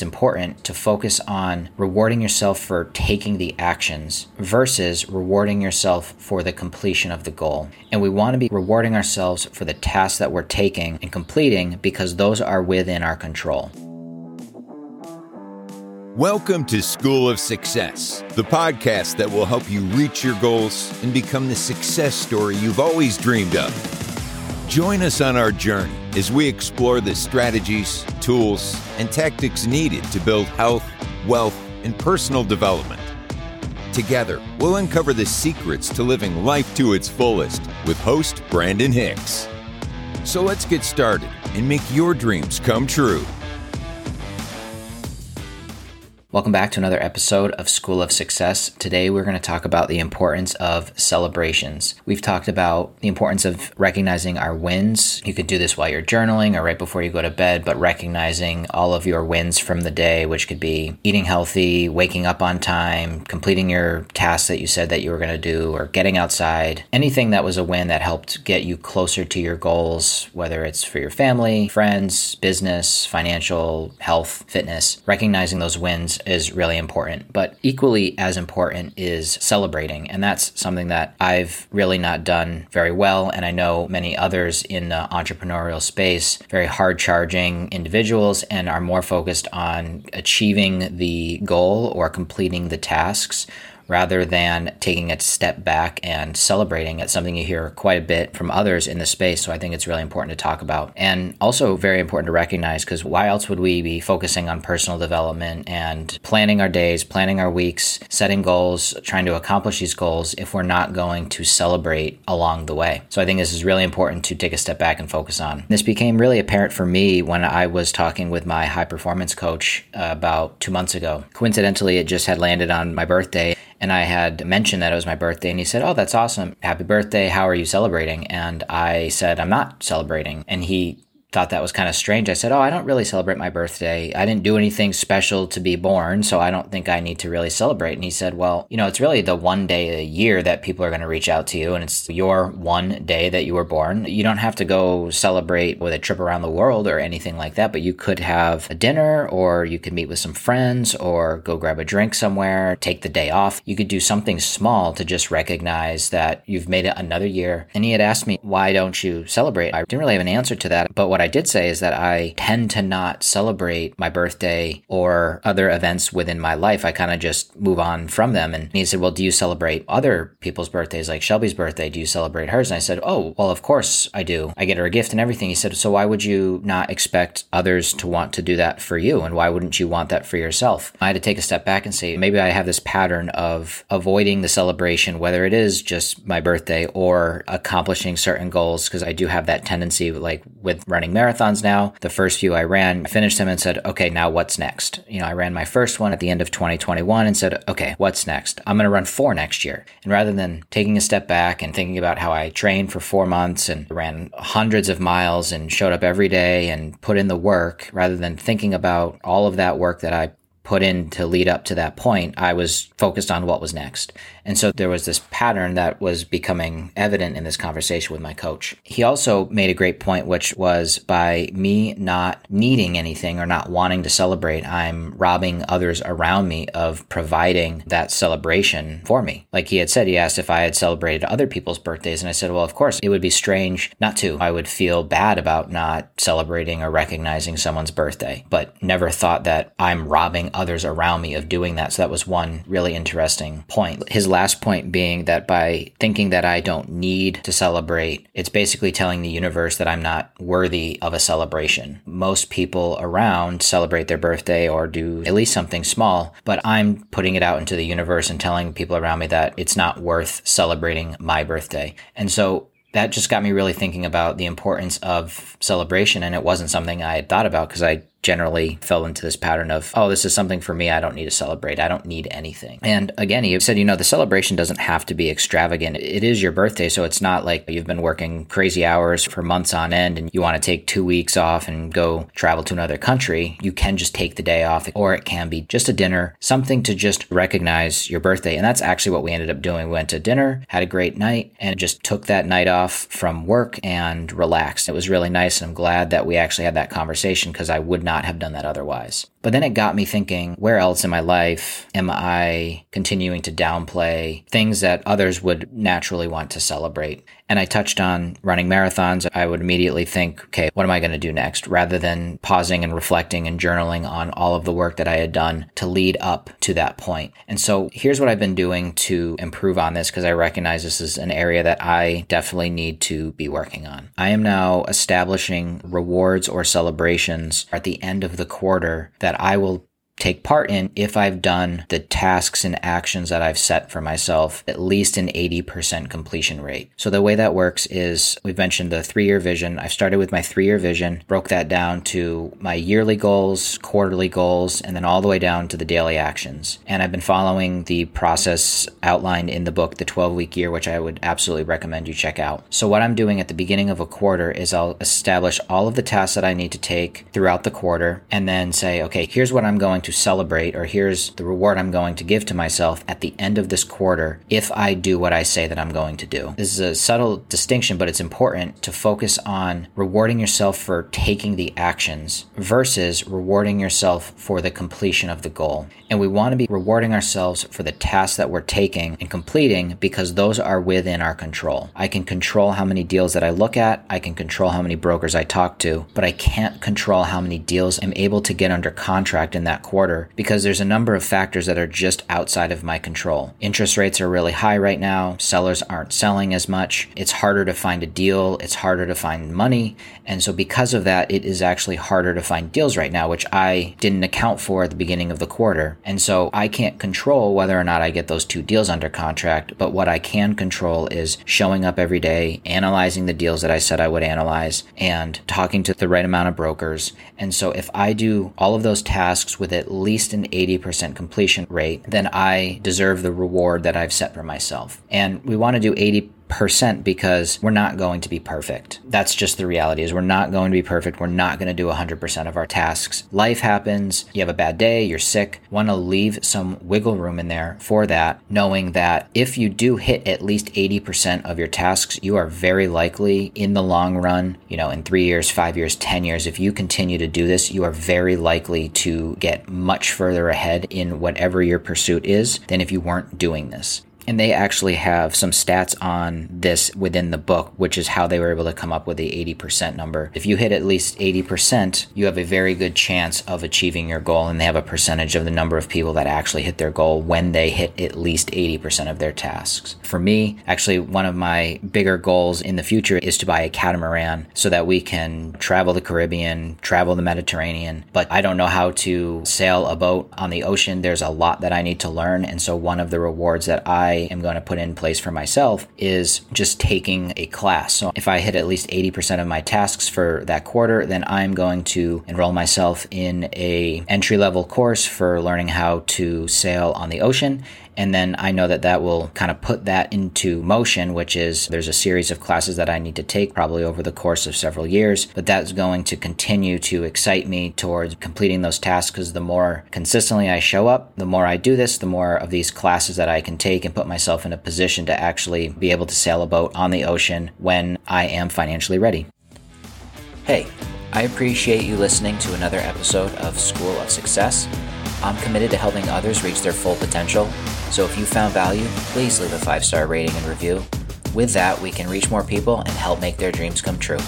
it's important to focus on rewarding yourself for taking the actions versus rewarding yourself for the completion of the goal. And we want to be rewarding ourselves for the tasks that we're taking and completing because those are within our control. Welcome to School of Success, the podcast that will help you reach your goals and become the success story you've always dreamed of. Join us on our journey as we explore the strategies, tools, and tactics needed to build health, wealth, and personal development. Together, we'll uncover the secrets to living life to its fullest with host Brandon Hicks. So let's get started and make your dreams come true. Welcome back to another episode of School of Success. Today we're going to talk about the importance of celebrations. We've talked about the importance of recognizing our wins. You could do this while you're journaling or right before you go to bed, but recognizing all of your wins from the day, which could be eating healthy, waking up on time, completing your tasks that you said that you were going to do, or getting outside. Anything that was a win that helped get you closer to your goals, whether it's for your family, friends, business, financial, health, fitness. Recognizing those wins is really important. But equally as important is celebrating. And that's something that I've really not done very well. And I know many others in the entrepreneurial space, very hard charging individuals, and are more focused on achieving the goal or completing the tasks rather than taking a step back and celebrating. It's something you hear quite a bit from others in the space. So I think it's really important to talk about and also very important to recognize because why else would we be focusing on personal development and planning our days, planning our weeks, setting goals, trying to accomplish these goals if we're not going to celebrate along the way? So I think this is really important to take a step back and focus on. This became really apparent for me when I was talking with my high performance coach about two months ago. Coincidentally, it just had landed on my birthday and I had mentioned that it was my birthday, and he said, Oh, that's awesome. Happy birthday. How are you celebrating? And I said, I'm not celebrating. And he thought that was kind of strange. I said, Oh, I don't really celebrate my birthday. I didn't do anything special to be born, so I don't think I need to really celebrate. And he said, Well, you know, it's really the one day a year that people are going to reach out to you, and it's your one day that you were born. You don't have to go celebrate with a trip around the world or anything like that, but you could have a dinner, or you could meet with some friends, or go grab a drink somewhere, take the day off. You could do something small to just recognize that you've made it another year. And he had asked me, Why don't you celebrate? I didn't really have an answer to that, but what what I did say is that I tend to not celebrate my birthday or other events within my life. I kind of just move on from them. And he said, Well, do you celebrate other people's birthdays, like Shelby's birthday? Do you celebrate hers? And I said, Oh, well, of course I do. I get her a gift and everything. He said, So why would you not expect others to want to do that for you? And why wouldn't you want that for yourself? I had to take a step back and say, maybe I have this pattern of avoiding the celebration, whether it is just my birthday or accomplishing certain goals, because I do have that tendency, like with running running marathons now. The first few I ran, I finished them and said, okay, now what's next? You know, I ran my first one at the end of 2021 and said, okay, what's next? I'm going to run four next year. And rather than taking a step back and thinking about how I trained for four months and ran hundreds of miles and showed up every day and put in the work, rather than thinking about all of that work that I put in to lead up to that point, I was focused on what was next. And so there was this pattern that was becoming evident in this conversation with my coach. He also made a great point, which was by me not needing anything or not wanting to celebrate, I'm robbing others around me of providing that celebration for me. Like he had said, he asked if I had celebrated other people's birthdays. And I said, well, of course, it would be strange not to. I would feel bad about not celebrating or recognizing someone's birthday, but never thought that I'm robbing others around me of doing that. So that was one really interesting point. His last point being that by thinking that I don't need to celebrate, it's basically telling the universe that I'm not worthy of a celebration. Most people around celebrate their birthday or do at least something small, but I'm putting it out into the universe and telling people around me that it's not worth celebrating my birthday. And so that just got me really thinking about the importance of celebration. And it wasn't something I had thought about because I generally fell into this pattern of, oh, this is something for me. I don't need to celebrate. I don't need anything. And again, he said, you know, the celebration doesn't have to be extravagant. It is your birthday. So it's not like you've been working crazy hours for months on end and you want to take two weeks off and go travel to another country. You can just take the day off, or it can be just a dinner, something to just recognize your birthday. And that's actually what we ended up doing. We went to dinner, had a great night, and just took that night off from work and relaxed. It was really nice. And I'm glad that we actually had that conversation because I would not not have done that otherwise. But then it got me thinking, where else in my life am I continuing to downplay things that others would naturally want to celebrate? And I touched on running marathons. I would immediately think, okay, what am I going to do next? Rather than pausing and reflecting and journaling on all of the work that I had done to lead up to that point. And so here's what I've been doing to improve on this because I recognize this is an area that I definitely need to be working on. I am now establishing rewards or celebrations at the end of the quarter that I will take part in if I've done the tasks and actions that I've set for myself at least an 80% completion rate. So the way that works is we've mentioned the three year vision. I started with my three year vision, broke that down to my yearly goals, quarterly goals, and then all the way down to the daily actions. And I've been following the process outlined in the book, The 12 Week Year, which I would absolutely recommend you check out. So what I'm doing at the beginning of a quarter is I'll establish all of the tasks that I need to take throughout the quarter and then say, okay, here's what I'm going to to celebrate, or here's the reward I'm going to give to myself at the end of this quarter if I do what I say that I'm going to do. This is a subtle distinction, but it's important to focus on rewarding yourself for taking the actions versus rewarding yourself for the completion of the goal. And we want to be rewarding ourselves for the tasks that we're taking and completing because those are within our control. I can control how many deals that I look at, I can control how many brokers I talk to, but I can't control how many deals I'm able to get under contract in that quarter quarter because there's a number of factors that are just outside of my control. Interest rates are really high right now. Sellers aren't selling as much. It's harder to find a deal. It's harder to find money. And so because of that, it is actually harder to find deals right now, which I didn't account for at the beginning of the quarter. And so I can't control whether or not I get those two deals under contract. But what I can control is showing up every day, analyzing the deals that I said I would analyze and talking to the right amount of brokers. And so if I do all of those tasks with at least an 80% completion rate, then I deserve the reward that I've set for myself. And we want to do 80 percent because we're not going to be perfect. That's just the reality is we're not going to be perfect. We're not going to do 100% of our tasks. Life happens. You have a bad day, you're sick. Want to leave some wiggle room in there for that, knowing that if you do hit at least 80% of your tasks, you are very likely in the long run, you know, in 3 years, 5 years, 10 years, if you continue to do this, you are very likely to get much further ahead in whatever your pursuit is than if you weren't doing this. And they actually have some stats on this within the book, which is how they were able to come up with the 80% number. If you hit at least 80%, you have a very good chance of achieving your goal. And they have a percentage of the number of people that actually hit their goal when they hit at least 80% of their tasks. For me, actually, one of my bigger goals in the future is to buy a catamaran so that we can travel the Caribbean, travel the Mediterranean. But I don't know how to sail a boat on the ocean. There's a lot that I need to learn. And so one of the rewards that I I am going to put in place for myself is just taking a class. So if I hit at least 80% of my tasks for that quarter, then I'm going to enroll myself in a entry level course for learning how to sail on the ocean and then I know that that will kind of put that into motion, which is there's a series of classes that I need to take probably over the course of several years. But that's going to continue to excite me towards completing those tasks because the more consistently I show up, the more I do this, the more of these classes that I can take and put myself in a position to actually be able to sail a boat on the ocean when I am financially ready. Hey, I appreciate you listening to another episode of School of Success. I'm committed to helping others reach their full potential, so if you found value, please leave a five star rating and review. With that, we can reach more people and help make their dreams come true.